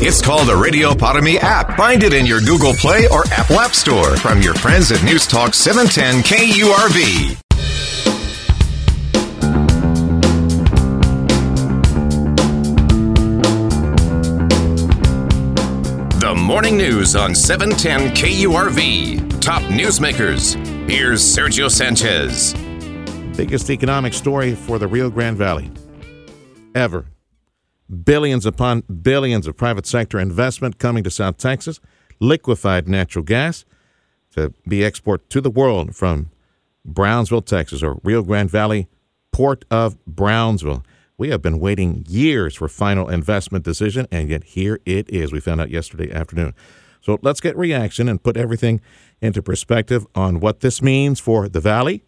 It's called the Radio Para app. Find it in your Google Play or Apple App Store from your friends at News Talk 710 KURV. The morning news on 710 KURV. Top newsmakers. Here's Sergio Sanchez. Biggest economic story for the Rio Grande Valley ever. Billions upon billions of private sector investment coming to South Texas, liquefied natural gas to be exported to the world from Brownsville, Texas, or Rio Grande Valley, Port of Brownsville. We have been waiting years for final investment decision, and yet here it is. We found out yesterday afternoon. So let's get reaction and put everything into perspective on what this means for the valley,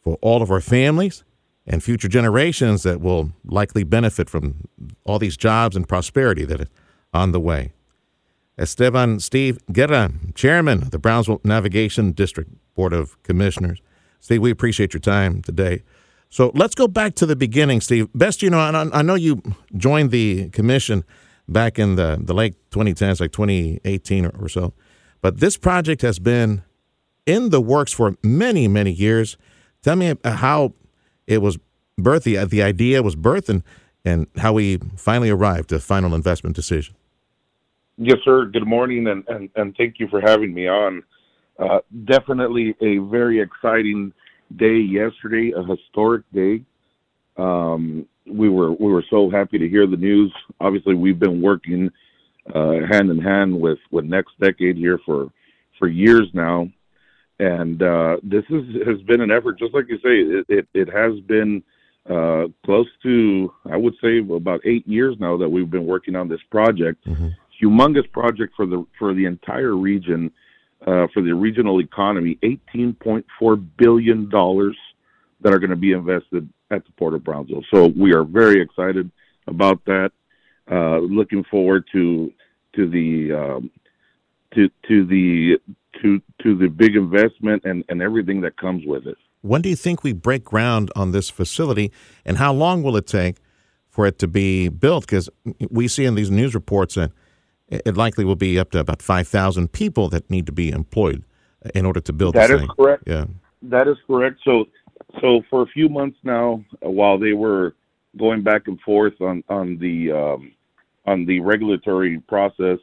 for all of our families, and future generations that will likely benefit from all these jobs and prosperity that are on the way. Esteban Steve Guerra, Chairman of the Brownsville Navigation District Board of Commissioners. Steve, we appreciate your time today. So let's go back to the beginning, Steve. Best you know, I know you joined the commission back in the, the late 2010s, like 2018 or so. But this project has been in the works for many, many years. Tell me uh, how it was birth, the, the idea was birth, and, and how we finally arrived to final investment decision. Yes, sir. Good morning, and, and, and thank you for having me on. Uh, definitely a very exciting day yesterday, a historic day. Um, we were we were so happy to hear the news. Obviously, we've been working uh, hand in hand with with Next Decade here for for years now, and uh, this is, has been an effort. Just like you say, it it, it has been uh, close to I would say about eight years now that we've been working on this project. Mm-hmm. Humongous project for the for the entire region uh, for the regional economy, $18.4 billion that are going to be invested at the Port of Brownsville. So we are very excited about that. Uh, looking forward to to the um, to to the to to the big investment and, and everything that comes with it. When do you think we break ground on this facility, and how long will it take for it to be built? Because we see in these news reports that it likely will be up to about 5,000 people that need to be employed in order to build That is thing. correct. Yeah. That is correct. So, so for a few months now, uh, while they were going back and forth on on the um, on the regulatory process,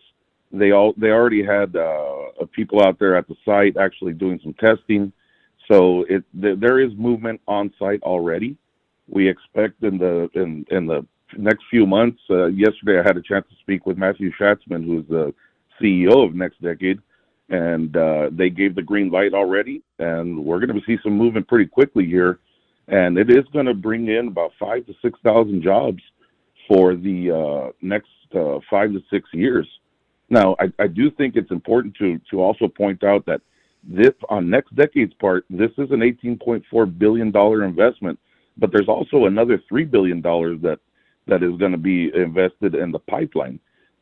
they all they already had uh, people out there at the site actually doing some testing. So it th- there is movement on site already. We expect in the in in the next few months. Uh, yesterday, I had a chance to speak with Matthew Schatzman, who's the CEO of Next Decade, and uh, they gave the green light already. And we're going to see some movement pretty quickly here, and it is going to bring in about five to six thousand jobs for the uh, next uh, five to six years. Now, I, I do think it's important to to also point out that this on Next Decade's part, this is an 18.4 billion dollar investment, but there's also another three billion dollars that that is going to be invested in the pipeline.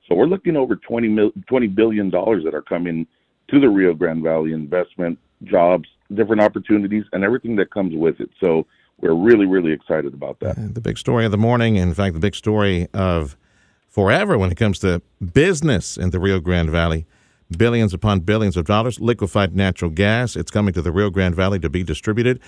So we're looking over 20, mil, $20 billion that are coming to the Rio Grande Valley investment, jobs, different opportunities, and everything that comes with it. So we're really, really excited about that. The big story of the morning, in fact, the big story of forever when it comes to business in the Rio Grande Valley. Billions upon billions of dollars, liquefied natural gas. It's coming to the Rio Grande Valley to be distributed.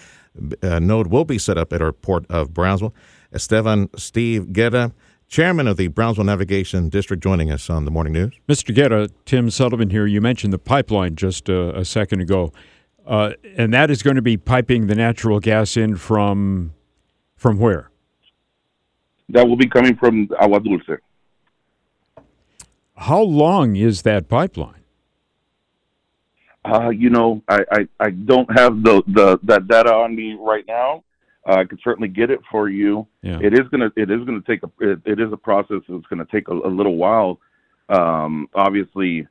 A node will be set up at our port of Brownsville. Esteban Steve Guerra, chairman of the Brownsville Navigation District, joining us on the morning news. Mr. Guerra, Tim Sullivan here. You mentioned the pipeline just a, a second ago, uh, and that is going to be piping the natural gas in from from where? That will be coming from Agua Dulce. How long is that pipeline? Uh, you know, I, I, I don't have the, the that data on me right now. Uh, I could certainly get it for you. Yeah. It is gonna it is gonna take a it, it is a process that's gonna take a, a little while. Um, obviously,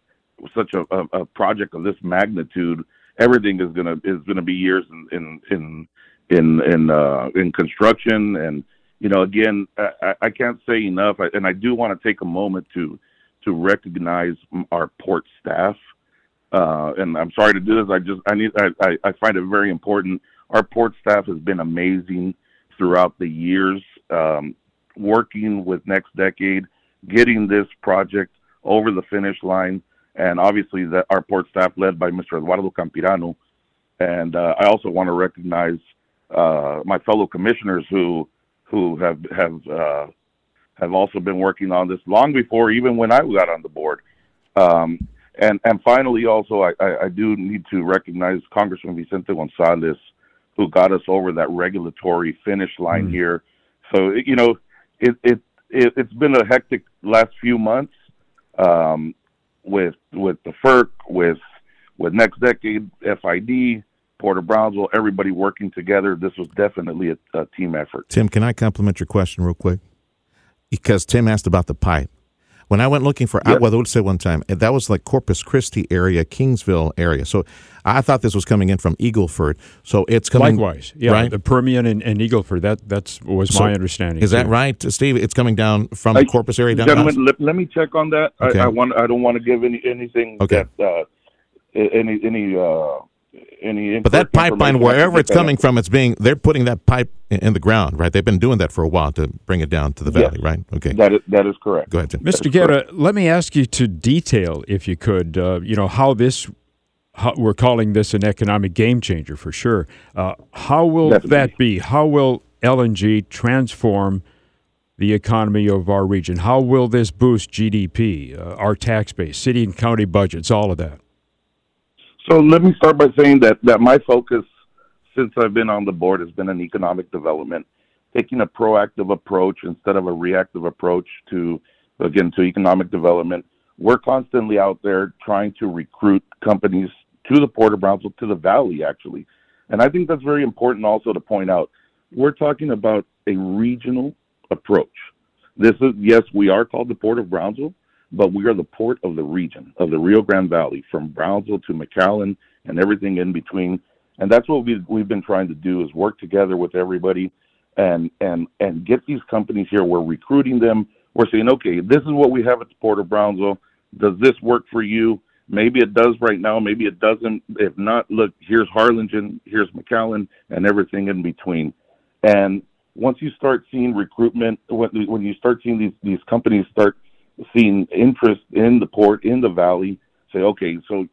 such a, a, a, project of this magnitude, everything is gonna is gonna be years in in in in in, uh, in construction and you know again I, I can't say enough and I do want to take a moment to to recognize our port staff uh, and I'm sorry to do this I just I need I, I find it very important our port staff has been amazing throughout the years um, working with next decade getting this project over the finish line and obviously that our port staff led by Mr. Eduardo Campirano. And uh, I also want to recognize uh, my fellow commissioners who who have have uh, have also been working on this long before even when I got on the board. Um, and and finally, also I, I, I do need to recognize Congressman Vicente Gonzalez, who got us over that regulatory finish line mm. here. So you know, it, it it it's been a hectic last few months. Um, with with the FERC, with with Next Decade, FID, Port of Brownsville, everybody working together. This was definitely a, a team effort. Tim, can I compliment your question real quick? Because Tim asked about the pipe. When I went looking for yep. Agua Dulce one time, that was like Corpus Christi area, Kingsville area. So I thought this was coming in from Eagleford. So it's coming. Likewise, yeah, right? the Permian and, and Eagleford. That that's was so my understanding. Is that right, Steve? It's coming down from I, the Corpus area down. Gentlemen, let, let, me check on that. Okay. I, I, want. I don't want to give any anything okay. that uh, any any uh, any. But that pipeline, wherever it's coming from, it's being they're putting that pipe in the ground, right? They've been doing that for a while to bring it down to the valley, yes. right? Okay, that is that is correct. Go ahead, Tim. Mr. Guerra, let me ask you to detail, if you could, uh, you know how this. How, we're calling this an economic game changer for sure. Uh, how will Definitely. that be? How will LNG transform the economy of our region? How will this boost GDP, uh, our tax base, city and county budgets, all of that? So let me start by saying that that my focus since I've been on the board has been on economic development, taking a proactive approach instead of a reactive approach to again to economic development. We're constantly out there trying to recruit companies to the Port of Brownsville, to the Valley actually. And I think that's very important also to point out. We're talking about a regional approach. This is yes, we are called the Port of Brownsville, but we are the port of the region, of the Rio Grande Valley, from Brownsville to McAllen and everything in between. And that's what we've, we've been trying to do is work together with everybody and, and, and get these companies here. We're recruiting them. We're saying, okay, this is what we have at the Port of Brownsville. Does this work for you? Maybe it does right now. Maybe it doesn't. If not, look, here's Harlingen, here's McAllen, and everything in between. And once you start seeing recruitment, when, you start seeing these, these companies start – seeing interest in the port in the valley say, okay, so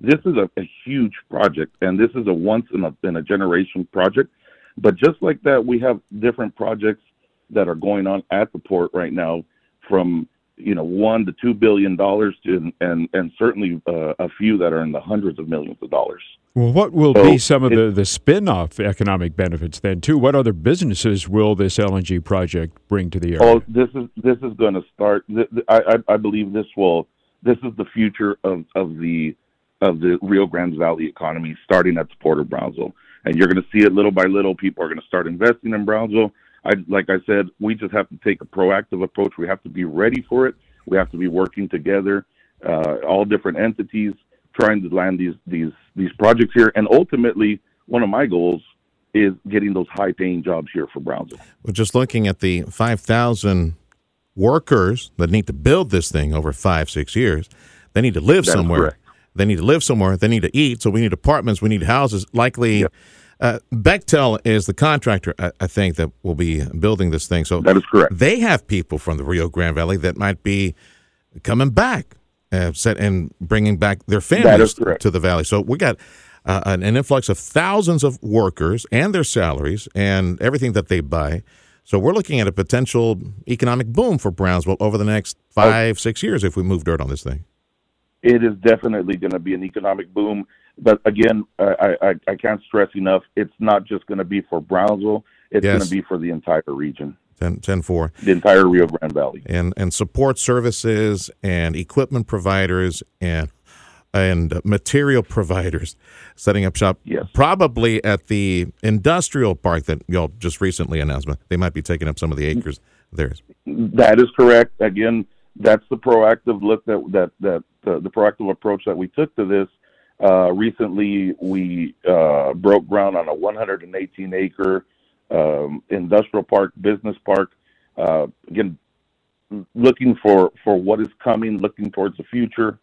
this is a, a huge project and this is a once in a in a generation project. But just like that, we have different projects that are going on at the port right now, from you know one to two billion dollars to and and certainly uh, a few that are in the hundreds of millions of dollars. Well, what will so be some of it, the, the spin off economic benefits then, too? What other businesses will this LNG project bring to the area? Oh, this is this is going to start. I, I, I believe this will. This is the future of, of the of the Rio Grande Valley economy, starting at the Port of Brownsville, and you're going to see it little by little. People are going to start investing in Brownsville. I, like I said, we just have to take a proactive approach. We have to be ready for it. We have to be working together, uh, all different entities trying to land these these these projects here, and ultimately, one of my goals is getting those high paying jobs here for Brownsville. Well, just looking at the five thousand workers that need to build this thing over five six years, they need to live that somewhere. They need to live somewhere. They need to eat. So we need apartments. We need houses. Likely. Uh, Bechtel is the contractor, I, I, think, that will be building this thing. So that is correct. They have people from the Rio Grande Valley that might be coming back uh, set and bringing back their families to the valley. So we got uh, an, an, influx of thousands of workers and their salaries and everything that they buy. So we're looking at a potential economic boom for Brownsville over the next five, six years if we move dirt on this thing. It is definitely going to be an economic boom. But again, I, I, I can't stress enough, it's not just going to be for Brownsville, it's yes. going to be for the entire region. 10, 10 4. The entire Rio Grande Valley. And and support services and equipment providers and and material providers setting up shop yes. probably at the industrial park that y'all just recently announced. They might be taking up some of the acres there. That is correct. Again, that's the proactive look that that that uh, the proactive approach that we took to this. Uh, recently, we uh, broke ground on a 118 acre um, industrial park, business park. Uh, again, looking for, for what is coming, looking towards the future,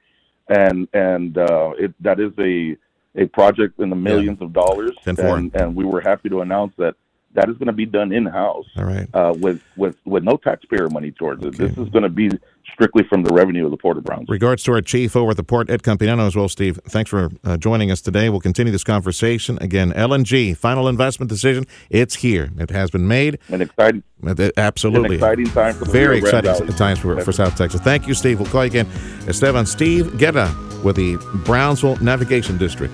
and and uh, it, that is a a project in the millions yeah. of dollars. And, and we were happy to announce that that is going to be done in house. All right. Uh, with with with no taxpayer money towards it. This is going to be strictly from the revenue of the Port of Brownsville. Regards to our chief over at the port, Ed Campirano, as well, Steve. Thanks for uh, joining us today. We'll continue this conversation again. LNG final investment decision. It's here. It has been made. An exciting. Absolutely. An exciting time for very exciting Valley. times for, for South Texas. Thank you, Steve. We'll call you again. Esteban Steve Guerra with the Brownsville Navigation District.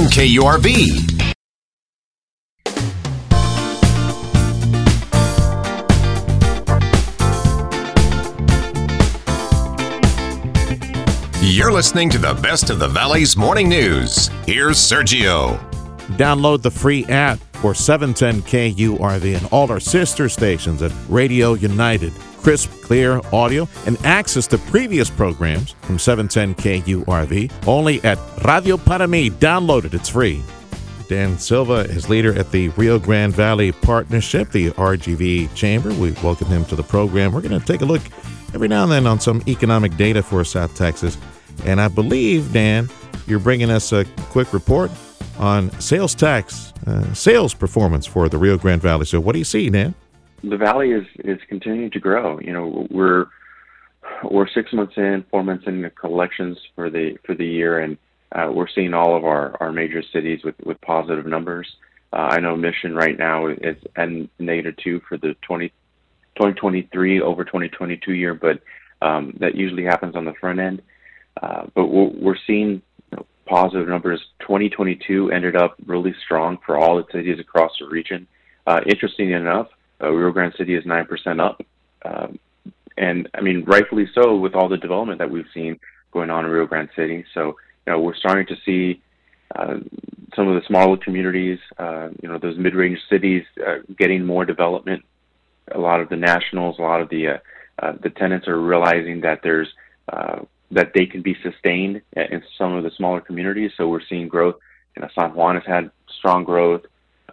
KURV. You're listening to the best of the Valley's morning news. Here's Sergio. Download the free app for 710 KURV and all our sister stations at Radio United. Crisp, clear audio and access to previous programs from 710 KURV only at Radio Para Mi. Download it, it's free. Dan Silva is leader at the Rio Grande Valley Partnership, the RGV Chamber. We welcome him to the program. We're going to take a look every now and then on some economic data for South Texas. And I believe, Dan, you're bringing us a quick report on sales tax, uh, sales performance for the Rio Grande Valley. So, what do you see, Dan? The valley is is continuing to grow. You know, we're we're six months in, four months in the collections for the for the year, and uh, we're seeing all of our, our major cities with, with positive numbers. Uh, I know Mission right now is at negative two for the 20, 2023 over 2022 year, but um, that usually happens on the front end. Uh, but we're, we're seeing positive numbers. 2022 ended up really strong for all the cities across the region. Uh, interesting enough, uh, Rio Grande City is 9% up. Um, and I mean, rightfully so with all the development that we've seen going on in Rio Grande City. So you know, we're starting to see uh, some of the smaller communities, uh, you know, those mid-range cities uh, getting more development. A lot of the nationals, a lot of the uh, uh, the tenants are realizing that there's uh, that they can be sustained in some of the smaller communities. So we're seeing growth. You know, San Juan has had strong growth.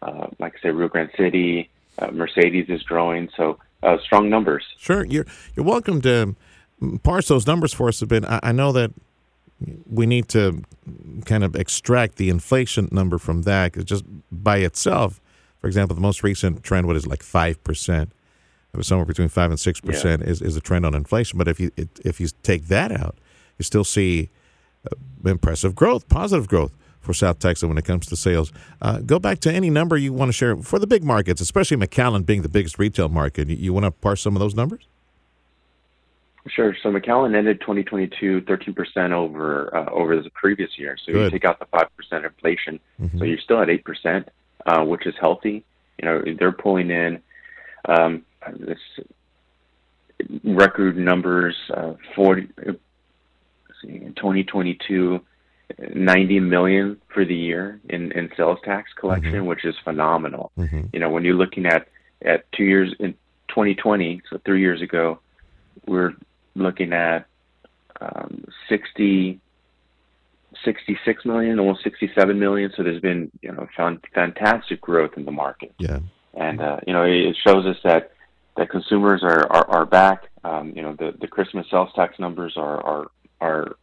Uh, like I said, Rio Grande City, uh, Mercedes is growing. So uh, strong numbers. Sure, you're you're welcome to parse those numbers for us a bit. I, I know that we need to kind of extract the inflation number from that because just by itself, for example, the most recent trend, what is like five percent, it was somewhere between five and six percent is, is a trend on inflation. But if you if you take that out, you still see uh, impressive growth, positive growth for South Texas when it comes to sales. Uh, go back to any number you want to share for the big markets, especially McAllen being the biggest retail market. You, you want to parse some of those numbers? Sure. So McAllen ended 2022 13% over uh, over the previous year. So Good. you take out the 5% inflation, mm-hmm. so you're still at 8%, uh, which is healthy. You know, they're pulling in um, this record numbers. Uh, 40 see, in 2022, 90 million for the year in, in sales tax collection, mm-hmm. which is phenomenal. Mm-hmm. You know, when you're looking at at two years in 2020, so three years ago, we're looking at um, 60, 66 million, almost 67 million. So there's been you know fantastic growth in the market. Yeah, and uh, you know it shows us that that consumers are are, are back. Um, you know the the Christmas sales tax numbers are are are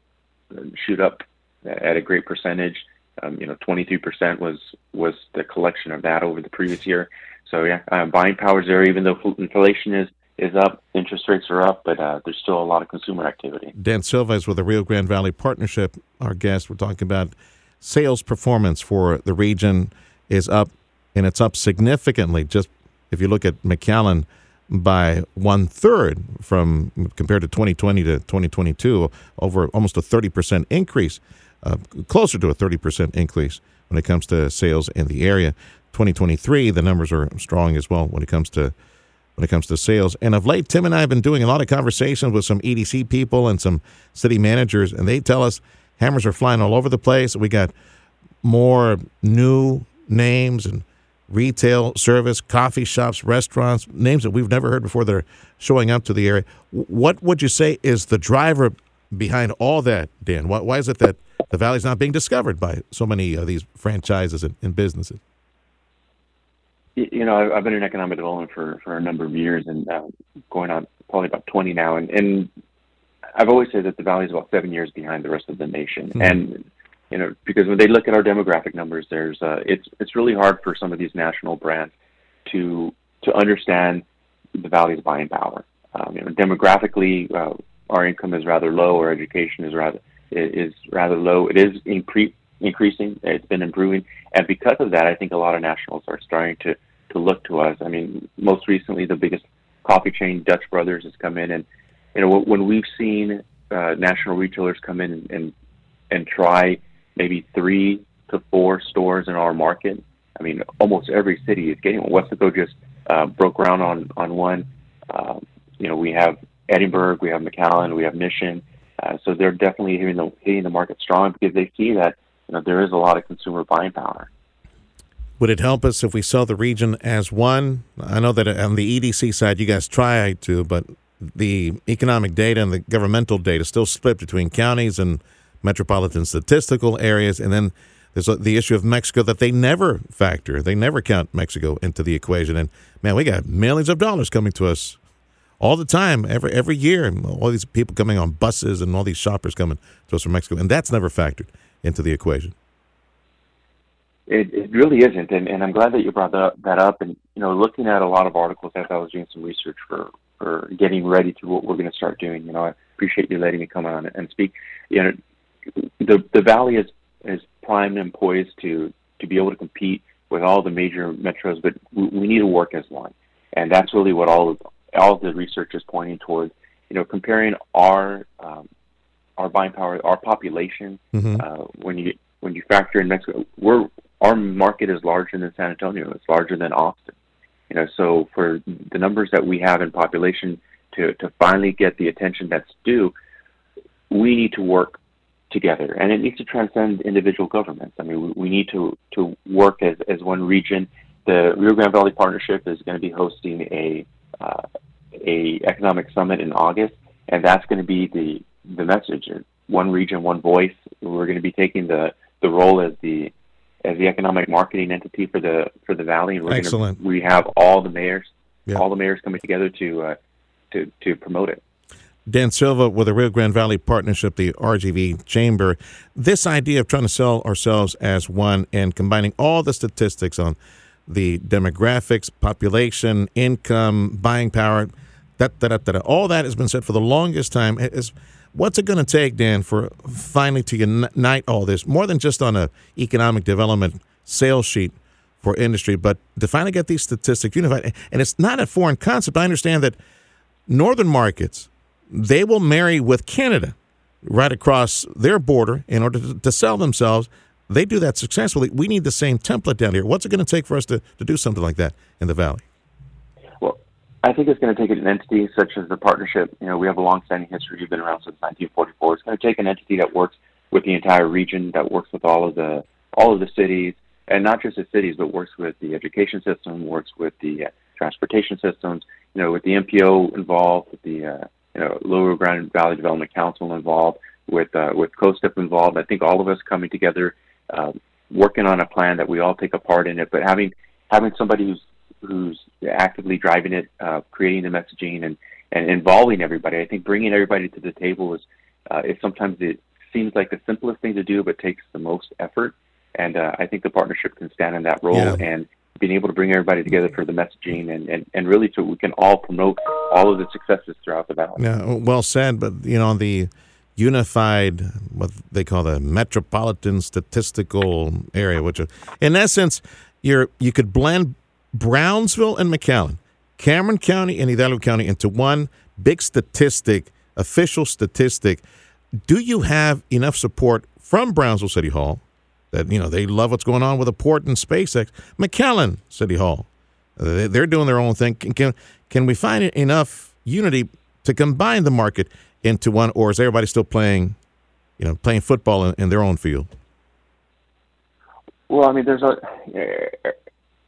shoot up at a great percentage. Um, you know, 23% was was the collection of that over the previous year. So yeah, uh, buying power is there, even though inflation is is up, interest rates are up, but uh, there's still a lot of consumer activity. Dan Silva is with the Rio Grande Valley Partnership. Our guest, we're talking about sales performance for the region is up, and it's up significantly. Just if you look at McAllen, by one third from compared to 2020 to 2022, over almost a 30 percent increase, uh, closer to a 30 percent increase when it comes to sales in the area. 2023, the numbers are strong as well when it comes to when it comes to sales. And of late, Tim and I have been doing a lot of conversations with some EDC people and some city managers, and they tell us hammers are flying all over the place. We got more new names and retail service, coffee shops, restaurants, names that we've never heard before that are showing up to the area. What would you say is the driver behind all that, Dan? Why, why is it that the valley's not being discovered by so many of these franchises and, and businesses? You know, I've been in economic development for, for a number of years and uh, going on probably about 20 now. And, and I've always said that the valley is about seven years behind the rest of the nation. Mm-hmm. And you know, because when they look at our demographic numbers, there's uh, it's it's really hard for some of these national brands to to understand the valley's buying power. Um, you know, demographically, uh, our income is rather low, our education is rather is rather low. It is incre- increasing. It's been improving, and because of that, I think a lot of nationals are starting to to look to us. I mean, most recently, the biggest coffee chain, Dutch Brothers, has come in, and you know, when we've seen uh, national retailers come in and and try maybe three to four stores in our market. I mean, almost every city is getting one. Weslaco just uh, broke ground on on one. Uh, you know, we have Edinburg, we have McAllen, we have Mission. Uh, so they're definitely hitting the hitting the market strong because they see that you know there is a lot of consumer buying power. Would it help us if we saw the region as one? I know that on the EDC side, you guys try to, but the economic data and the governmental data still split between counties and metropolitan statistical areas, and then there's the issue of Mexico that they never factor. They never count Mexico into the equation. And man, we got millions of dollars coming to us all the time, every every year. All these people coming on buses and all these shoppers coming to us from Mexico, and that's never factored into the equation. It, it really isn't, and, and I'm glad that you brought that, that up. And you know, looking at a lot of articles as I was doing some research for for getting ready to what we're going to start doing. You know, I appreciate you letting me come on and speak. You know, the the valley is is primed and poised to to be able to compete with all the major metros, but we, we need to work as one, and that's really what all of all the research is pointing towards. You know, comparing our um, our buying power, our population, mm-hmm. uh, when you when you factor in Mexico, we're our market is larger than San Antonio. It's larger than Austin. You know, so for the numbers that we have in population to to finally get the attention that's due, we need to work together, and it needs to transcend individual governments. I mean, we, we need to to work as as one region. The Rio Grande Valley Partnership is going to be hosting a uh, a economic summit in August, and that's going to be the the message: one region, one voice. We're going to be taking the the role as the as the economic marketing entity for the for the valley, and we're Excellent. Gonna, we have all the mayors, yeah. all the mayors coming together to uh, to to promote it. Dan Silva with the Rio Grande Valley Partnership, the RGV Chamber. This idea of trying to sell ourselves as one and combining all the statistics on the demographics, population, income, buying power, that, that, that, all that has been said for the longest time. Is what's it going to take, Dan, for finally to unite all this more than just on a economic development sales sheet for industry, but to finally get these statistics unified? And it's not a foreign concept. I understand that northern markets they will marry with Canada right across their border in order to, to sell themselves. They do that successfully. We need the same template down here. What's it going to take for us to, to do something like that in the Valley? Well, I think it's going to take an entity such as the partnership. You know, we have a long-standing history. We've been around since 1944. It's going to take an entity that works with the entire region, that works with all of the all of the cities, and not just the cities, but works with the education system, works with the uh, transportation systems. You know, with the MPO involved, with the uh, you know, Lower Grand Valley Development Council involved, with uh, with COSTEP involved. I think all of us coming together, uh, working on a plan that we all take a part in it. But having having somebody who's who's actively driving it, uh, creating the messaging, and and involving everybody. I think bringing everybody to the table is uh, is sometimes it seems like the simplest thing to do, but takes the most effort. And uh, I think the partnership can stand in that role yeah. and being able to bring everybody together for the messaging and, and, and really so we can all promote all of the successes throughout the valley. Yeah, well said. But, you know, the unified, what they call the metropolitan statistical area, which in essence, you're, you could blend Brownsville and McAllen Cameron County and Hidalgo County into one big statistic, official statistic. Do you have enough support from Brownsville City Hall that you know they love what's going on with the port and SpaceX? McAllen City Hall, uh, they're doing their own thing. Can can we find enough unity to combine the market into one, or is everybody still playing, you know, playing football in, in their own field? Well, I mean, there's a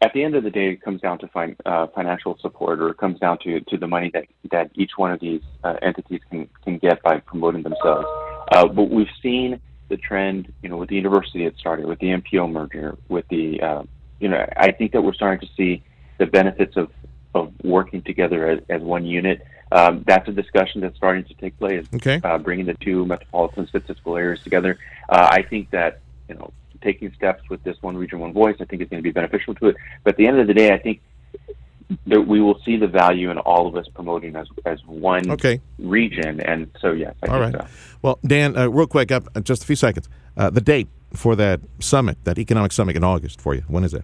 at the end of the day, it comes down to fin- uh, financial support, or it comes down to, to the money that, that each one of these uh, entities can, can get by promoting themselves. Uh, but we've seen the trend, you know, with the university it started, with the MPO merger, with the, uh, you know, I think that we're starting to see the benefits of, of working together as, as one unit. Um, that's a discussion that's starting to take place. Okay. Uh, bringing the two metropolitan statistical areas together. Uh, I think that, you know, taking steps with this one region, one voice, I think is going to be beneficial to it. But at the end of the day, I think that we will see the value in all of us promoting as as one okay. region. And so, yes, I all right. So. Well, Dan, uh, real quick, up uh, just a few seconds. Uh, the date for that summit, that economic summit in August for you, when is it?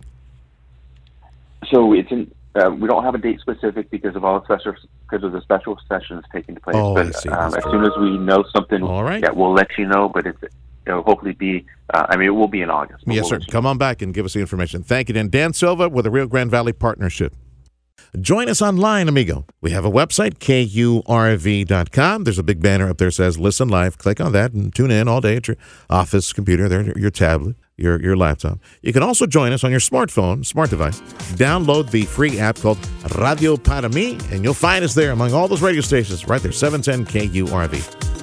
So it's in. Uh, we don't have a date specific because of all the special because of the special sessions taking place. Oh, but I see. Um, as soon as we know something, all right, yeah, we'll let you know. But it's it'll hopefully be. Uh, I mean, it will be in August. Yes, we'll sir. Come on back and give us the information. Thank you, Dan. Dan Silva with the Rio Grande Valley Partnership. Join us online, amigo. We have a website, kurv.com. There's a big banner up there that says Listen Live. Click on that and tune in all day at your office computer, there, your tablet, your, your laptop. You can also join us on your smartphone, smart device. Download the free app called Radio Para Mi, and you'll find us there among all those radio stations right there, 710 KURV.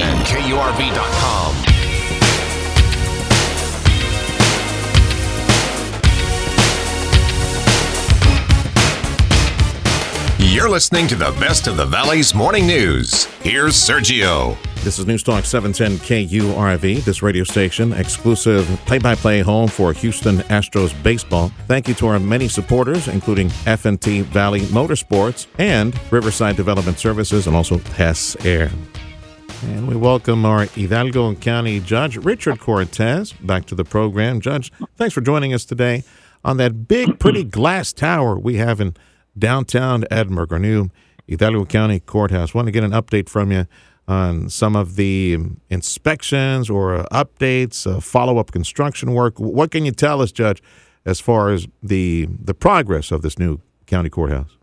and KURV.com. You're listening to the best of the Valley's morning news. Here's Sergio. This is News Talk 710 KURV, this radio station, exclusive play by play home for Houston Astros baseball. Thank you to our many supporters, including FNT Valley Motorsports and Riverside Development Services, and also Hess Air. And we welcome our Hidalgo County Judge, Richard Cortez, back to the program. Judge, thanks for joining us today on that big, pretty glass tower we have in downtown Edinburg, our new Hidalgo County Courthouse. Want to get an update from you on some of the inspections or updates, uh, follow up construction work. What can you tell us, Judge, as far as the the progress of this new county courthouse?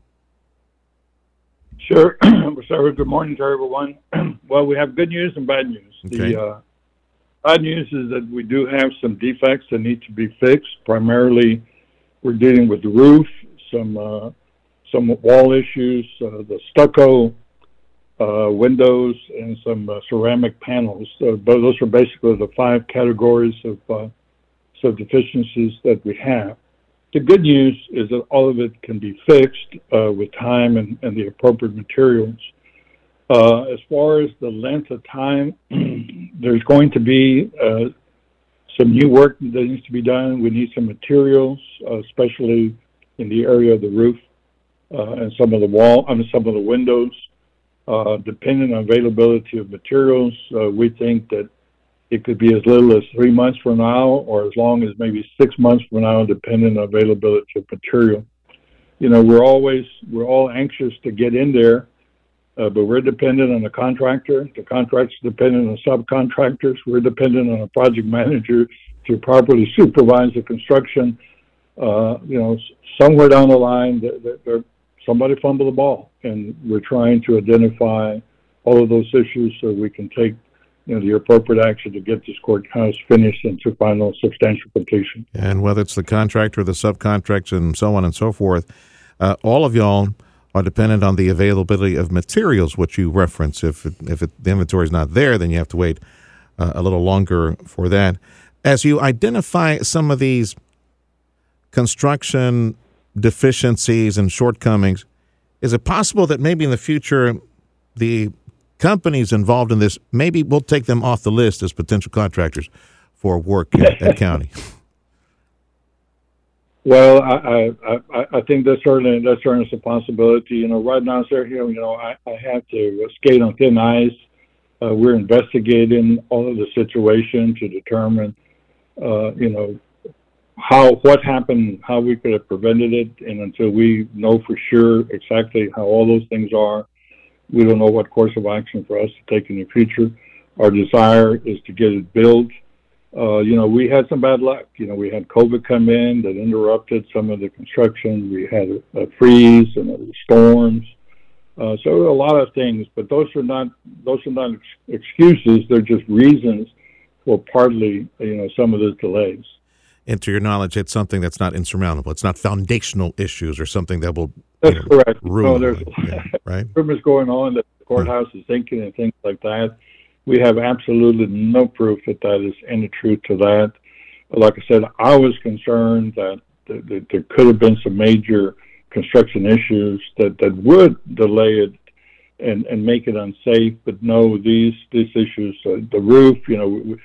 Sure. so good morning to everyone. well, we have good news and bad news. Okay. The uh, bad news is that we do have some defects that need to be fixed. Primarily, we're dealing with the roof, some uh, some wall issues, uh, the stucco uh, windows, and some uh, ceramic panels. So those are basically the five categories of uh, so deficiencies that we have. The good news is that all of it can be fixed uh, with time and, and, the appropriate materials. Uh, as far as the length of time, there's going to be uh, some new work that needs to be done. We need some materials, uh, especially in the area of the roof uh, and some of the wall, I mean, some of the windows. Uh, depending on availability of materials, we think that it could be as little as three months from now or as long as maybe six months from now, depending on availability of material. You know, we're always, we're all anxious to get in there, uh, but we're dependent on the contractor. The contractor's dependent on subcontractors. We're dependent on a project manager to properly supervise the construction. Uh, you know, somewhere down the line, there, there, somebody fumbled the ball, and we're trying to identify all of those issues so we can take you know, the appropriate action to get this courthouse finished and to final substantial completion. And whether it's the contractor, or the subcontractor, and so on and so forth, uh, all of y'all are dependent on the availability of materials, which you reference. If it, if it, the inventory is not there, then you have to wait uh, a little longer for that. As you identify some of these construction deficiencies and shortcomings, is it possible that maybe in the future the companies involved in this maybe we'll take them off the list as potential contractors for work at, at county? Well, I, I I think that's certainly that's certainly a possibility. You know, right now, Sergio, you know, I, I have to skate on thin ice. Uh, we're investigating all of the situation to determine, uh, you know, how what happened, how we could have prevented it, and until we know for sure exactly how all those things are, we don't know what course of action for us to take in the future. Our desire is to get it built. Uh, you know, we had some bad luck. You know, we had COVID come in that interrupted some of the construction. We had a, a freeze and storms. Uh, so a lot of things, but those are not those are not ex- excuses. They're just reasons for partly, you know, some of those delays and to your knowledge, it's something that's not insurmountable. It's not foundational issues or something that will that's you know, correct. Ruin no, there's yeah, right. rumors going on that the courthouse is sinking and things like that. We have absolutely no proof that that is any truth to that. Like I said, I was concerned that, that, that there could have been some major construction issues that, that would delay it and, and make it unsafe. But no, these these issues, uh, the roof, you know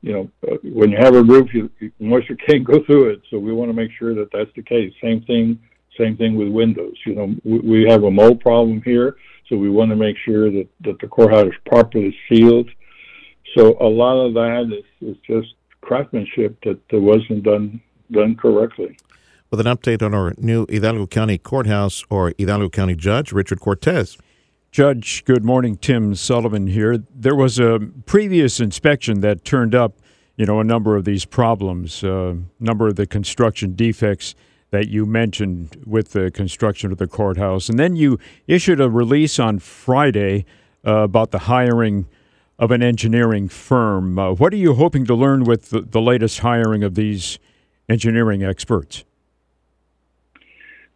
you know, uh, when you have a roof, you, moisture can't go through it. So we want to make sure that that's the case. Same thing, same thing with windows. You know, we, we have a mold problem here, so we want to make sure that that the courthouse is properly sealed. So a lot of that is, is just craftsmanship that, that wasn't done done correctly. With an update on our new Hidalgo County Courthouse or Hidalgo County Judge, Richard Cortez. Judge, good morning. Tim Sullivan here. There was a previous inspection that turned up, you know, a number of these problems, a uh, number of the construction defects that you mentioned with the construction of the courthouse. And then you issued a release on Friday uh, about the hiring of an engineering firm. Uh, what are you hoping to learn with the, the latest hiring of these engineering experts?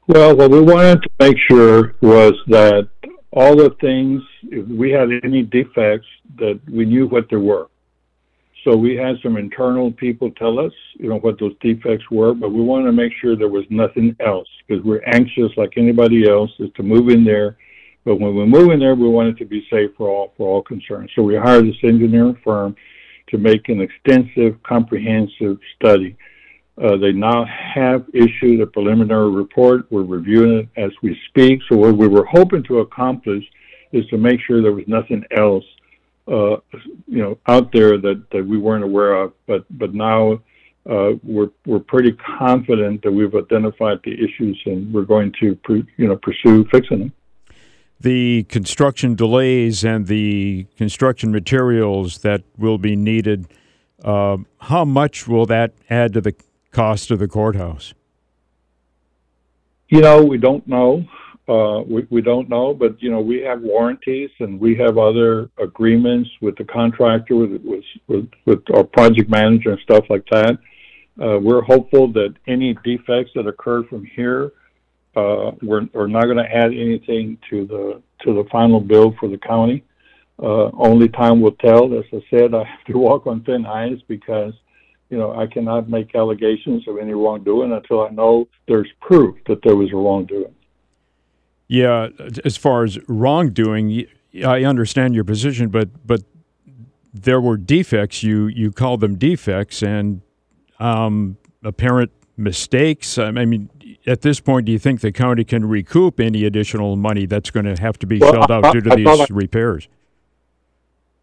Well, what we wanted to make sure was that all the things, if we had any defects, that we knew what they were. So we had some internal people tell us, you know, what those defects were, but we wanted to make sure there was nothing else because we're anxious, like anybody else, is to move in there. But when we move in there, we want it to be safe for all for all concerned. So we hired this engineering firm to make an extensive, comprehensive study. Uh, they now have issued a preliminary report. We're reviewing it as we speak. So what we were hoping to accomplish is to make sure there was nothing else, uh, you know, out there that, that we weren't aware of. But but now uh, we're we're pretty confident that we've identified the issues and we're going to you know pursue fixing them. The construction delays and the construction materials that will be needed. Uh, how much will that add to the cost of the courthouse? You know, we don't know. Uh, we, don't know, but you know, we have warranties and we have other agreements with the contractor, with with our project manager and stuff like that. Uh, we're hopeful that any defects that occur from here, uh, we're, we're not going to add anything to the to the final bill for the county. Uh, only time will tell. As I said, I have to walk on thin ice because you know, I cannot make allegations of any wrongdoing until I know there's proof that there was a wrongdoing. Yeah, as far as wrongdoing, I understand your position, but but there were defects. You you called them defects and um, apparent mistakes. I mean, at this point, do you think the county can recoup any additional money that's going to have to be well, shelled out I, due to I these repairs?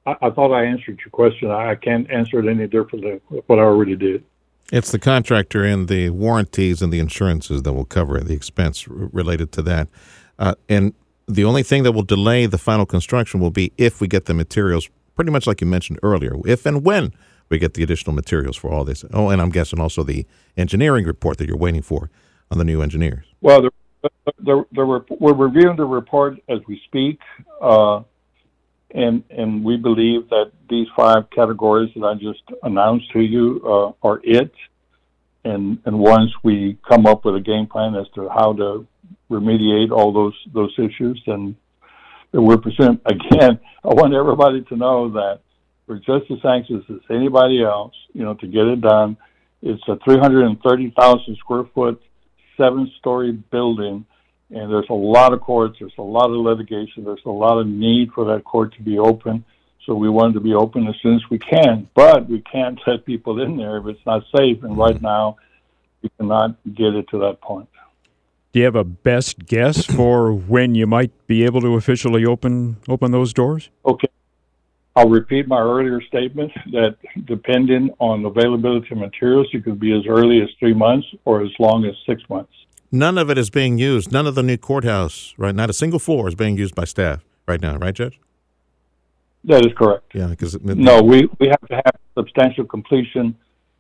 I, I thought I answered your question. I can't answer it any differently than what I already did. It's the contractor and the warranties and the insurances that will cover the expense related to that. Uh, and the only thing that will delay the final construction will be if we get the materials, pretty much like you mentioned earlier, if and when we get the additional materials for all this. Oh, and I'm guessing also the engineering report that you're waiting for on the new engineers. Well, the, the, the, we're reviewing the report as we speak. Uh, and and we believe that these five categories that I just announced to you uh, are it. And and once we come up with a game plan as to how to remediate all those those issues, and then we're present Again, I want everybody to know that We're just as anxious as anybody else, you know, to get it done. It's a 330,000 square foot, seven story building, and there's a lot of courts, there's a lot of litigation, there's a lot of need for that court to be open. So we wanted to be open as soon as we can, but we can't let people in there if it's not safe. And right now, we cannot get it to that point. Do you have a best guess for when you might be able to officially open open those doors? Okay. I'll repeat my earlier statement that depending on availability of materials, it could be as early as three months or as long as six months. None of it is being used. None of the new courthouse, right? Not a single floor is being used by staff right now, right, Judge? That is correct. Yeah, because no, we we have to have substantial completion,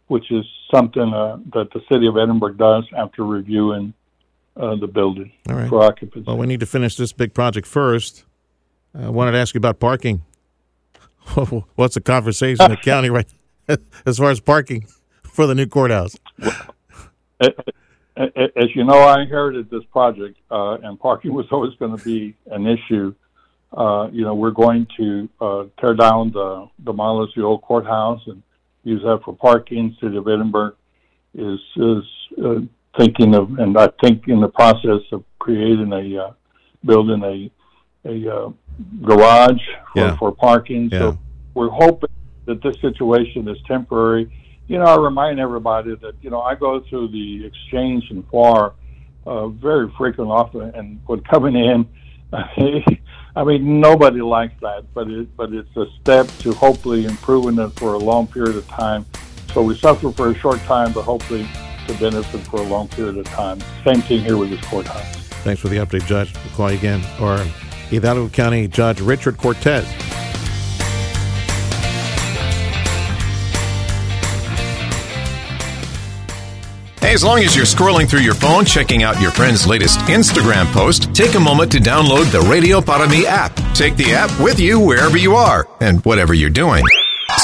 which is something uh, that the city of Edinburg does after reviewing uh, the building All right. for occupancy. Well, we need to finish this big project first. I wanted to ask you about parking. What's the conversation in the county right as far as parking for the new courthouse? As you know, I inherited this project, uh, and parking was always going to be an issue. Uh, you know, we're going to uh, tear down the demolish the old courthouse and use that for parking. City of Edinburg is is uh, thinking of, and I think in the process of creating a uh, building a a uh, garage for, Yeah. for parking. Yeah. So we're hoping that this situation is temporary. You know, I remind everybody that you know I go through the exchange and FAR uh, very frequent, often, and when coming in, I mean nobody likes that, but it but it's a step to hopefully improving it for a long period of time. So we suffer for a short time, but hopefully to benefit for a long period of time. Same thing here with this courthouse. Thanks for the update, Judge. We'll call you again. Or Hidalgo County Judge Richard Cortez. Hey, as long as you're scrolling through your phone, checking out your friend's latest Instagram post, take a moment to download the Radio Para Mi app. Take the app with you wherever you are and whatever you're doing.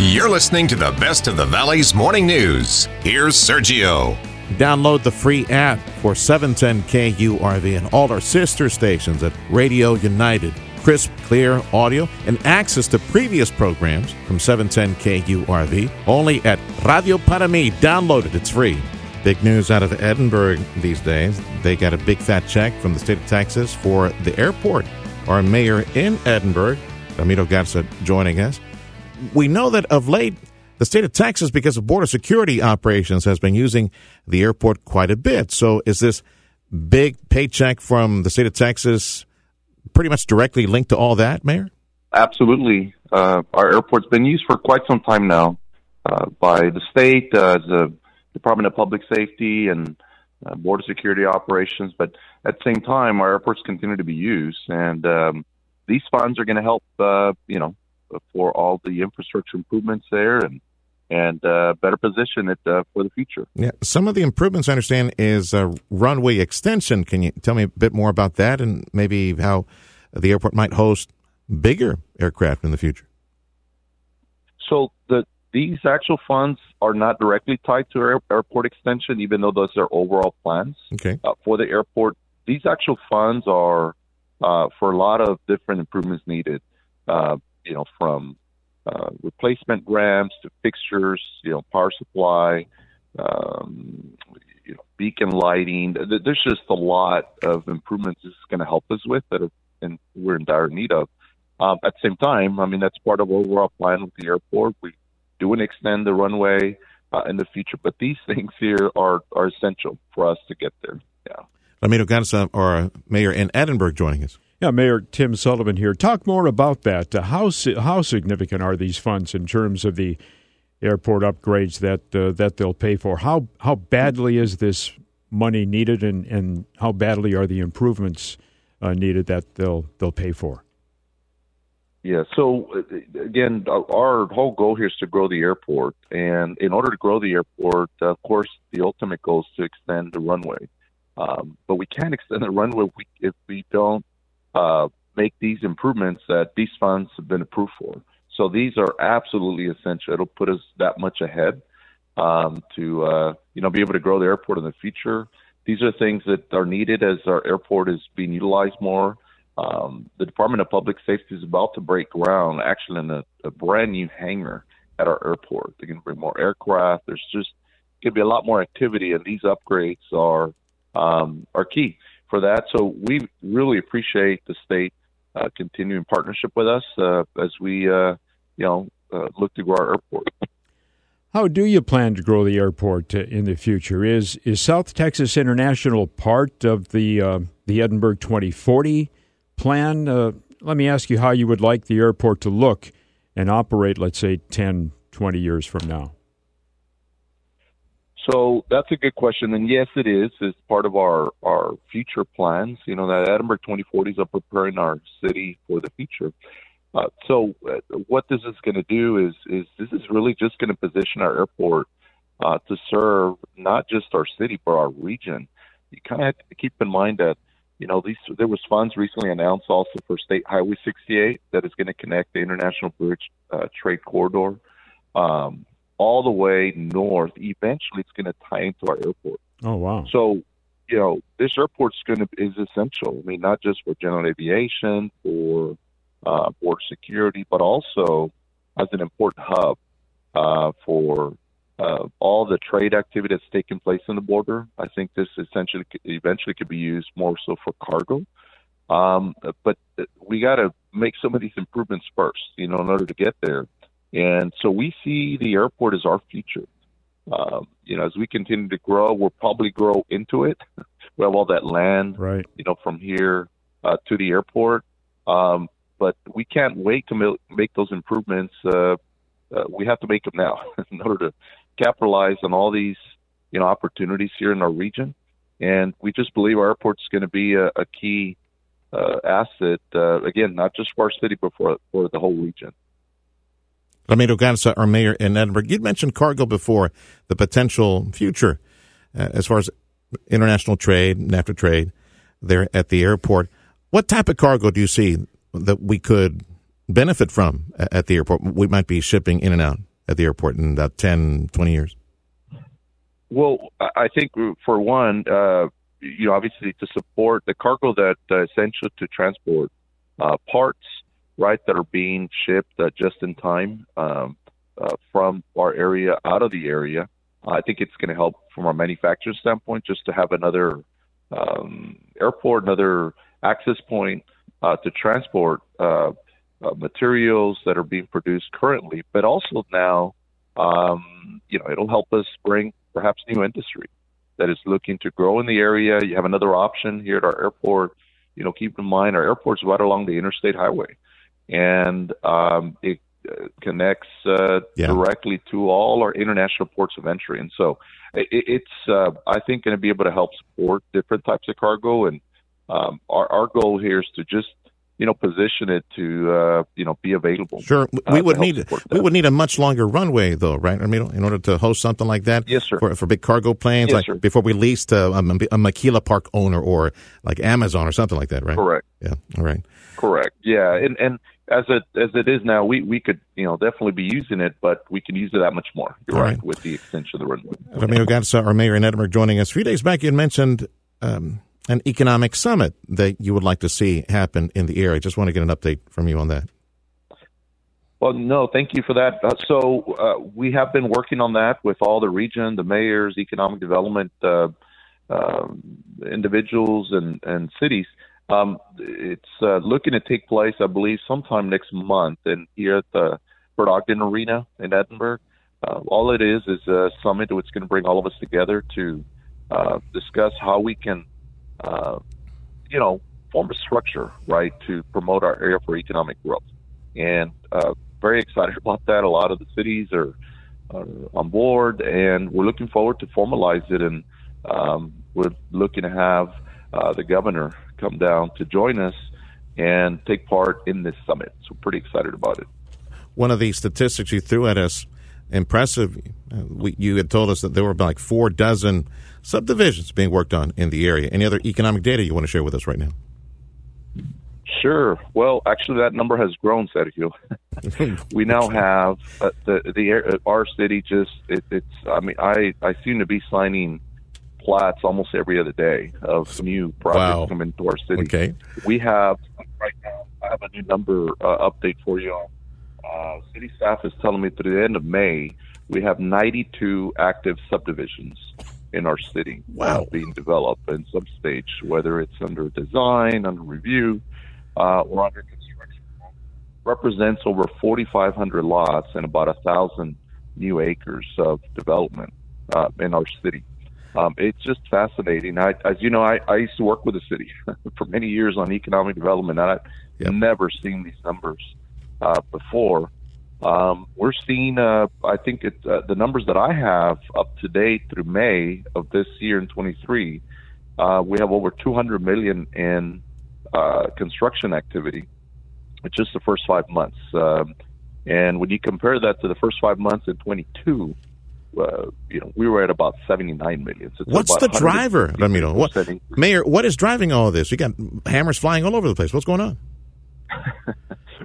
You're listening to the best of the Valley's morning news. Here's Sergio. Download the free app for 710 KURV and all our sister stations at Radio United. Crisp, clear audio and access to previous programs from 710 KURV only at Radio Para Mi. Download it, it's free. Big news out of Edinburg these days. They got a big fat check from the state of Texas for the airport. Our mayor in Edinburg, Ramiro Garza, joining us. We know that of late, the state of Texas, because of border security operations, has been using the airport quite a bit. So, is this big paycheck from the state of Texas pretty much directly linked to all that, Mayor? Absolutely. Uh, our airport's been used for quite some time now uh, by the state, uh, the Department of Public Safety, and uh, border security operations. But at the same time, our airports continue to be used, and um, these funds are going to help, uh, you know, for all the infrastructure improvements there and and uh, better position it uh, for the future. Yeah, some of the improvements I understand is a runway extension. Can you tell me a bit more about that and maybe how the airport might host bigger aircraft in the future? So the these actual funds are not directly tied to air, airport extension, even though those are overall plans Okay. uh, for the airport. These actual funds are uh, for a lot of different improvements needed. You know, from uh, replacement ramps to fixtures, you know, power supply, um, you know, beacon lighting. There's just a lot of improvements this is going to help us with that are, and we're in dire need of. Um, at the same time, I mean, that's part of our overall plan with the airport. We do want to extend the runway uh, in the future, but these things here are, are essential for us to get there. Yeah. Ramiro Garza, our mayor in Edinburg, joining us. Yeah, Mayor Tim Sullivan here. Talk more about that. Uh, how how significant are these funds in terms of the airport upgrades that uh, that they'll pay for? How how badly is this money needed, and, and how badly are the improvements uh, needed that they'll they'll pay for? Yeah. So uh, again, our whole goal here is to grow the airport, and in order to grow the airport, of course, the ultimate goal is to extend the runway. Um, but we can't extend the runway if we don't uh, make these improvements that these funds have been approved for. So these are absolutely essential. It'll put us that much ahead um, to uh, you know be able to grow the airport in the future. These are things that are needed as our airport is being utilized more. Um, the Department of Public Safety is about to break ground, actually, in a, a brand new hangar at our airport. They're going to bring more aircraft. There's just going to be a lot more activity, and these upgrades are um, are key for that. So we really appreciate the state uh, continuing partnership with us uh, as we, uh, you know, uh, look to grow our airport. How do you plan to grow the airport uh, in the future? Is is South Texas International part of the uh, the Edinburg 2040 plan? let me ask you how you would like the airport to look and operate, let's say, 10, 20 years from now. So that's a good question, and yes, it is. It's part of our our future plans. You know that Edinburg 2040s are preparing our city for the future. Uh, so uh, what this is going to do is is this is really just going to position our airport uh, to serve not just our city but our region. You kind of have to keep in mind that you know these there was funds recently announced also for State Highway 68 that is going to connect the International Bridge uh, Trade Corridor. Um, all the way north. Eventually, it's going to tie into our airport. Oh wow! So, you know, this airport's going to is essential. I mean, not just for general aviation, for uh, border security, but also as an important hub uh, for uh, all the trade activity that's taking place in the border. I think this essentially eventually could be used more so for cargo. Um, but we got to make some of these improvements first, you know, in order to get there. And so we see the airport as our future. Um, you know, as we continue to grow, we'll probably grow into it. we have all that land, right? You know, from here uh, to the airport. Um, but we can't wait to make those improvements. Uh, uh, we have to make them now in order to capitalize on all these, you know, opportunities here in our region. And we just believe our airport is going to be a, a key uh, asset. Uh, again, not just for our city, but for for the whole region. Ramiro Garza, our mayor in Edinburg. You'd mentioned cargo before, the potential future uh, as far as international trade, NAFTA trade there at the airport. What type of cargo do you see that we could benefit from at the airport? We might be shipping in and out at the airport in about 10, 20 years. Well, I think for one, uh, you know, obviously to support the cargo that uh, essential to transport uh, parts right, that are being shipped uh, just in time um, uh, from our area out of the area. I think it's going to help from our manufacturing standpoint just to have another um, airport, another access point uh, to transport uh, uh, materials that are being produced currently, but also now, um, you know, it'll help us bring perhaps new industry that is looking to grow in the area. You have another option here at our airport. You know, keep in mind our airport's right along the interstate highway and um, it uh, connects uh, yeah. directly to all our international ports of entry. And so it, it's, uh, I think, going to be able to help support different types of cargo. And um, our, our goal here is to just you know, position it to uh, you know be available. Sure, we uh, would need we would need a much longer runway though, right? I mean, in order to host something like that. Yes, sir. For, for big cargo planes, yes, like sir. before we lease to a, a Maquila Park owner or like Amazon or something like that, right? Correct. Yeah. All right. Correct. Yeah, and and as it as it is now, we, we could you know definitely be using it, but we can use it that much more. You're right. right. with the extension of the runway. Ramiro Garza, our mayor in Edinburg, joining us. A few days back, you mentioned um, an economic summit that you would like to see happen in the area. I Just want to get an update from you on that. Well, no, thank you for that. Uh, so uh, we have been working on that with all the region, the mayors, economic development uh, um, individuals, and and cities. Um, it's uh, looking to take place, I believe, sometime next month, and here at the Bert Arena in Edinburg. Uh, all it is is a summit that's going to bring all of us together to uh, discuss how we can, uh, you know, form a structure, right, to promote our area for economic growth. And uh, very excited about that. A lot of the cities are, are on board, and we're looking forward to formalize it. And um, we're looking to have uh, the governor come down to join us and take part in this summit. So, pretty excited about it. One of the statistics you threw at us, impressive. Uh, we, you had told us that there were like four dozen subdivisions being worked on in the area. Any other economic data you want to share with us right now? Sure. Well, actually, that number has grown, Sergio. we now have uh, the the uh, our city just it, it's. I mean, I I seem to be signing plats almost every other day of new projects wow. coming to our city. Okay. We have right now. I have a new number uh, update for you. Uh, city staff is telling me through the end of May we have 92 active subdivisions in our city wow. being developed in some stage, whether it's under design, under review, uh, or under construction. Represents over 4,500 lots and about a thousand new acres of development uh, in our city. Um, it's just fascinating. I, as you know, I, I used to work with the city for many years on economic development, and I've yep. never seen these numbers uh, before. Um, we're seeing, uh, I think it, uh, the numbers that I have up to date through May of this year in 23, uh, we have over 200 million in uh, construction activity, just the first five months. Um, and when you compare that to the first five months in 22, uh, you know, we were at about 79 million. So What's the driver, Ramiro? What, Mayor, what is driving all of this? You got hammers flying all over the place. What's going on?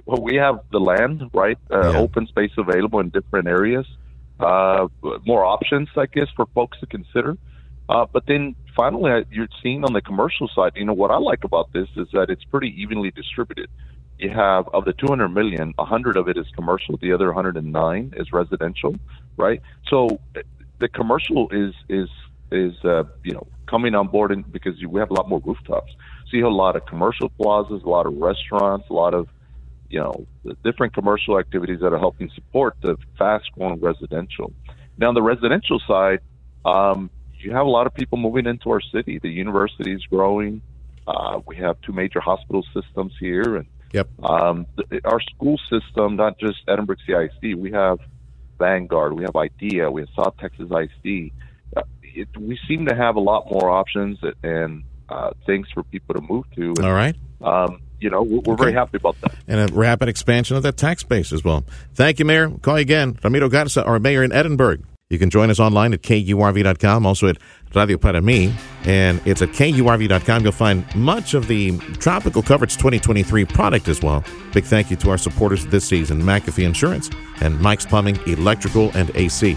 well, we have the land, right? Uh, yeah. Open space available in different areas. Uh, more options, I guess, for folks to consider. Uh, but then finally, you're seeing on the commercial side, you know, what I like about this is that it's pretty evenly distributed. You have of the 200 million, 100 of it is commercial, the other 109 is residential, right? So the commercial is is is uh, you know coming on board and because we have a lot more rooftops. So a lot of commercial plazas, a lot of restaurants, a lot of you know, different commercial activities that are helping support the fast growing residential. Now, on the residential side, um, you have a lot of people moving into our city. The university is growing. Uh, we have two major hospital systems here, and yep. um, the, our school system, not just Edinburg CISD, we have Vanguard, we have IDEA, we have South Texas ISD. Uh, it, we seem to have a lot more options and uh, things for people to move to. And, All right. Um, you know, we're, we're okay. very happy about that. And a rapid expansion of that tax base as well. Thank you, Mayor. call you again. Ramiro Garza, our mayor in Edinburg. You can join us online at KURV.com, also at Radio Para Mi. And it's at KURV.com. You'll find much of the Tropical Coverage 2023 product as well. Big thank you to our supporters this season McAfee Insurance and Mike's Plumbing, Electrical, and AC.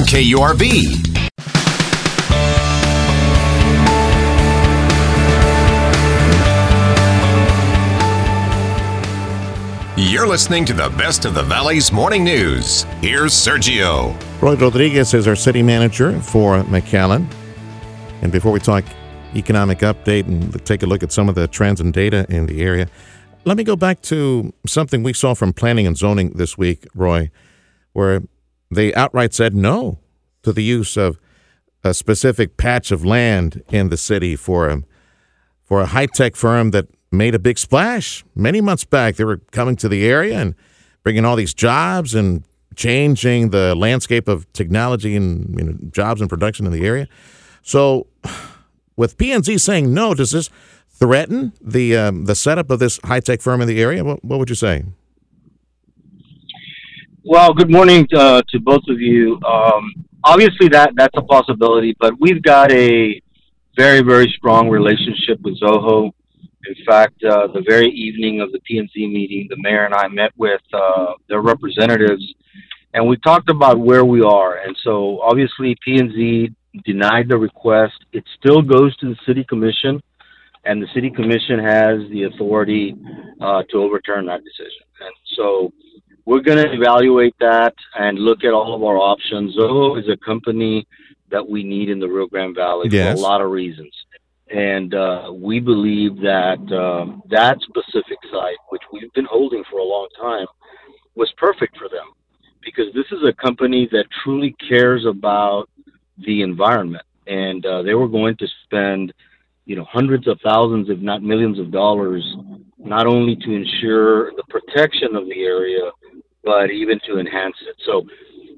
KURV. You're listening to the best of the Valley's morning news. Here's Sergio. Roy Rodriguez is our city manager for McAllen. And before we talk economic update and take a look at some of the trends and data in the area, let me go back to something we saw from planning and zoning this week, Roy, where they outright said no to the use of a specific patch of land in the city for a, for a high tech firm that made a big splash many months back. They were coming to the area and bringing all these jobs and changing the landscape of technology and you know, jobs and production in the area. So, with PNZ saying no, does this threaten the um, the setup of this high tech firm in the area? What, what would you say? Well, good morning uh, to both of you. Um, obviously, that that's a possibility, but we've got a very very strong relationship with Zoho. In fact, uh, the very evening of the PNZ meeting, the mayor and I met with uh, their representatives, and we talked about where we are. And so, obviously, PNZ denied the request. It still goes to the city commission, and the city commission has the authority uh, to overturn that decision. And so we're going to evaluate that and look at all of our options. Zoho is a company that we need in the Rio Grande Valley Yes. for a lot of reasons. And uh, we believe that um, that specific site, which we've been holding for a long time, was perfect for them because this is a company that truly cares about the environment. And uh, they were going to spend, you know, hundreds of thousands, if not millions of dollars, not only to ensure the protection of the area, but even to enhance it. So,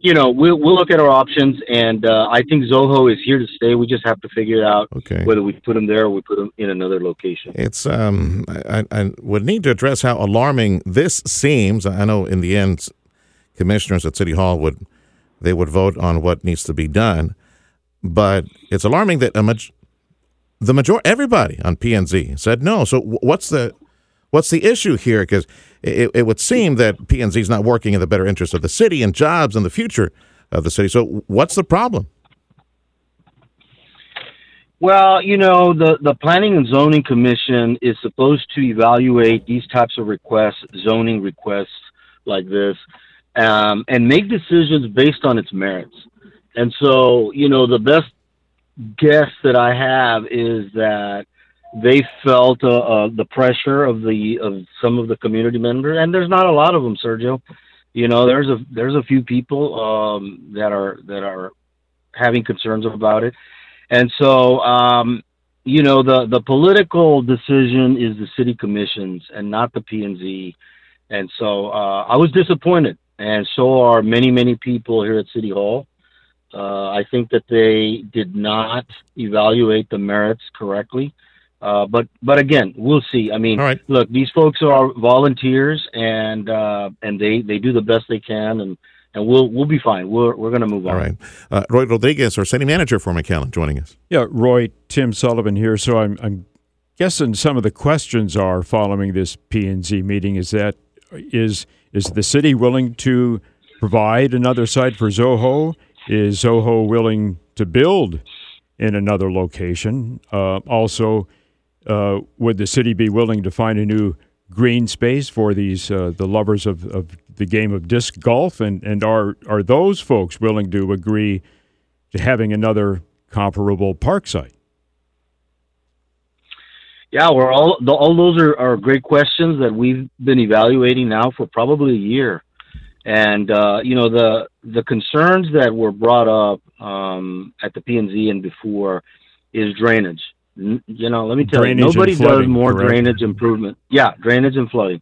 you know, we'll, we'll look at our options, and uh, I think Zoho is here to stay. We just have to figure out Okay. whether we put them there or we put them in another location. It's um, I, I would need to address how alarming this seems. I know in the end, commissioners at City Hall would they would vote on what needs to be done, but it's alarming that a maj- the major everybody on PNZ said no. So what's the what's the issue here? Because it, it would seem that PNZ is not working in the better interest of the city and jobs and the future of the city. So what's the problem? Well, you know, the, the Planning and Zoning Commission is supposed to evaluate these types of requests, zoning requests like this, um, and make decisions based on its merits. And so, you know, the best guess that I have is that they felt uh, uh, the pressure of the of some of the community members, and there's not a lot of them, Sergio. You know, there's a there's a few people um, that are that are having concerns about it. And so, um, you know, the, the political decision is the city commissions and not the P and Z. And so uh, I was disappointed, and so are many, many people here at City Hall. Uh, I think that they did not evaluate the merits correctly. Uh, but but again, we'll see. I mean, look, these folks are volunteers, and uh, and they, they do the best they can, and, and we'll we'll be fine. We're we're going to move on. All right, uh, Roy Rodriguez, our city manager for McAllen, joining us. Yeah, Roy, Tim Sullivan here. So I'm, I'm guessing some of the questions are following this P and Z meeting. Is that is is the city willing to provide another site for Zoho? Is Zoho willing to build in another location? Uh, also, uh, would the city be willing to find a new green space for these uh, the lovers of, of the game of disc golf? And and are are those folks willing to agree to having another comparable park site? Yeah, we're all all those are, are great questions that we've been evaluating now for probably a year, and uh, you know the the concerns that were brought up um, at the P and Z and before is drainage. You know, let me tell Drainage you, nobody does more correct? drainage improvement. Yeah, drainage and flooding.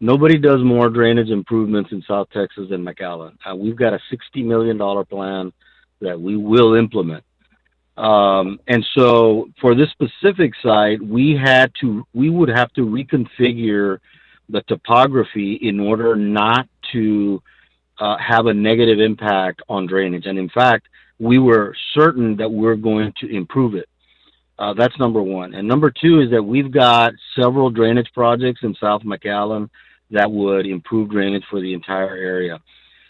Nobody does more drainage improvements in South Texas than McAllen. Uh, we've got a sixty million dollar plan that we will implement. Um, and so for this specific site, we had to, we would have to reconfigure the topography in order not to uh, have a negative impact on drainage. And in fact, we were certain that we're going to improve it. Uh, that's number one. And number two is that we've got several drainage projects in South McAllen that would improve drainage for the entire area.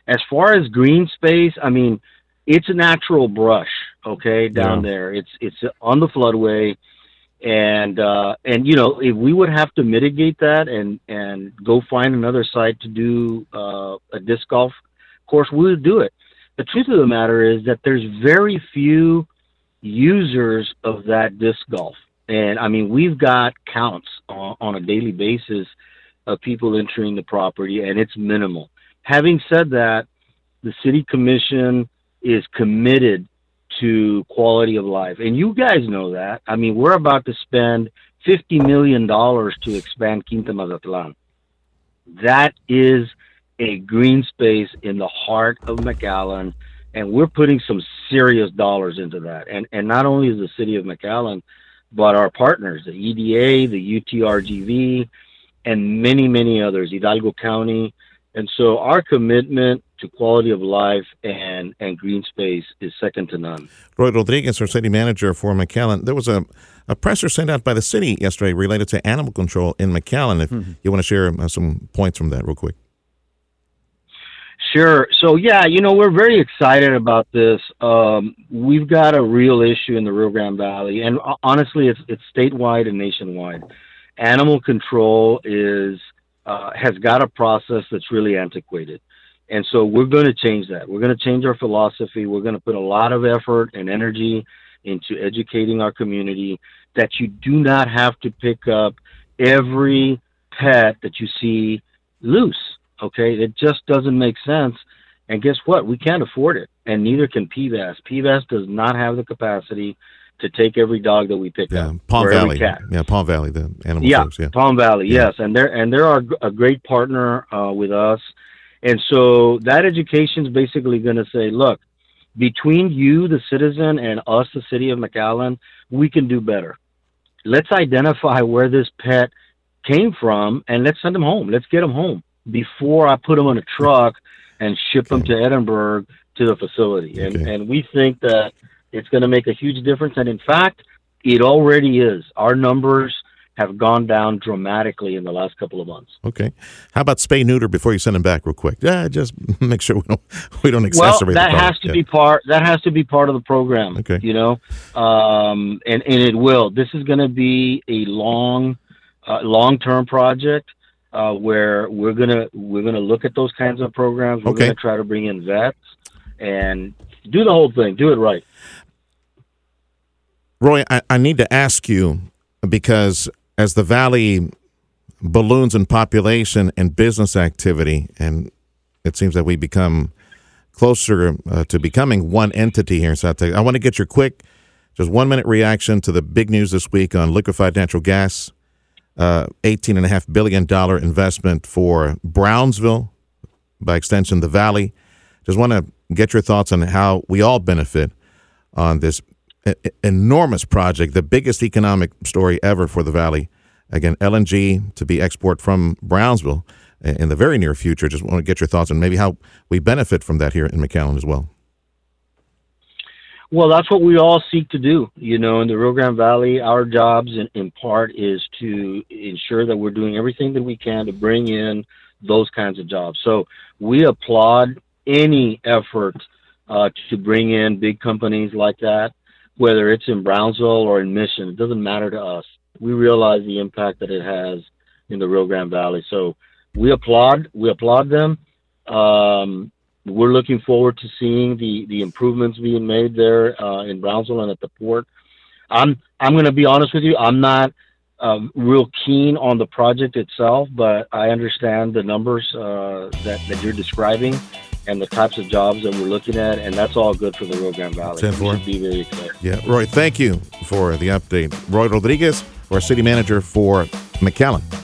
As far as green space, I mean, it's a natural brush, okay, down Yeah. there. It's it's on the floodway, and uh, and you know if we would have to mitigate that and and go find another site to do uh, a disc golf course, we would do it. The truth of the matter is that there's very few users of that disc golf, and I mean we've got counts on, on a daily basis of people entering the property, and it's minimal. Having said that, the city commission is committed to quality of life. And you guys know that. I mean, we're about to spend $50 million to expand Quinta Mazatlan. That is a green space in the heart of McAllen, and we're putting some serious dollars into that. And, and not only is the city of McAllen, but our partners, the EDA, the UTRGV, and many, many others, Hidalgo County. And so our commitment to quality of life and, and green space is second to none. Roy Rodriguez, our city manager for McAllen. There was a, a presser sent out by the city yesterday related to animal control in McAllen. If you want to share uh, some points from that, real quick. Sure. So yeah, you know, we're very excited about this. Um, we've got a real issue in the Rio Grande Valley, and honestly, it's it's statewide and nationwide. Animal control is uh, has got a process that's really antiquated, And so we're going to change that. We're going to change our philosophy. We're going to put a lot of effort and energy into educating our community that you do not have to pick up every pet that you see loose. Okay, it just doesn't make sense. And guess what? We can't afford it, and neither can PVAS. PVAS does not have the capacity to take every dog that we pick yeah, up. Palm Valley. Yeah, Palm Valley, the animal yeah, folks. Yeah, Palm Valley. Yeah. Yes, and they're and they're our, a great partner uh, with us, and so that education is basically going to say, look, between you, the citizen, and us, the city of McAllen, we can do better. Let's identify where this pet came from, and let's send them home. Let's get them home before I put them on a truck and ship them to Edinburg to the facility. And and we think that it's going to make a huge difference. And in fact, it already is. Our numbers have gone down dramatically in the last couple of months. Okay. How about spay neuter before you send them back, real quick? Yeah, just make sure we don't we don't Well, exacerbate. that the problem. has to Yeah. be part. That has to be part of the program. Okay. You know, um, and and it will. This is going to be a long, uh, long term project. Uh, where we're gonna we're gonna look at those kinds of programs. We're Okay. gonna try to bring in vets and do the whole thing. Do it right. Roy, I, I need to ask you because as the valley balloons in population and business activity, and it seems that we become closer uh, to becoming one entity here in South Texas. I want to get your quick, just one minute reaction to the big news this week on liquefied natural gas. Uh, $18.5 billion investment for Brownsville, by extension, the Valley. Just want to get your thoughts on how we all benefit on this enormous project, the biggest economic story ever for the Valley. Again, LNG to be export from Brownsville in the very near future. Just want to get your thoughts on maybe how we benefit from that here in McAllen as well. Well, that's what we all seek to do. You know, in the Rio Grande Valley, our jobs in, in part is to ensure that we're doing everything that we can to bring in those kinds of jobs. So we applaud any effort uh, to bring in big companies like that, whether it's in Brownsville or in Mission. It doesn't matter to us. We realize the impact that it has in the Rio Grande Valley. So we applaud. We applaud them. Um, we're looking forward to seeing the the improvements being made there uh, in Brownsville and at the port. I'm I'm going to be honest with you. I'm not um, real keen on the project itself, but I understand the numbers uh, that that you're describing and the types of jobs that we're looking at, and that's all good for the Rio Grande Valley. Ten four. be very excited. Yeah, Roy, thank you for the update. Roy Rodriguez, our city manager for McAllen.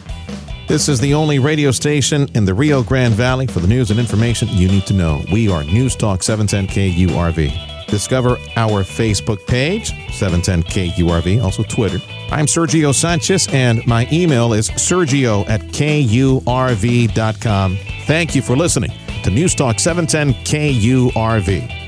This is the only radio station in the Rio Grande Valley for the news and information you need to know. We are News Talk 710 KURV. Discover our Facebook page, 710 KURV, also Twitter. I'm Sergio Sanchez, and my email is sergio at KURV.com. Thank you for listening to News Talk 710 KURV.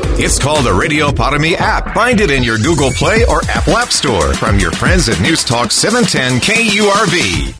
It's called the Radio Para Mi app. Find it in your Google Play or Apple App Store from your friends at News Talk 710 KURV.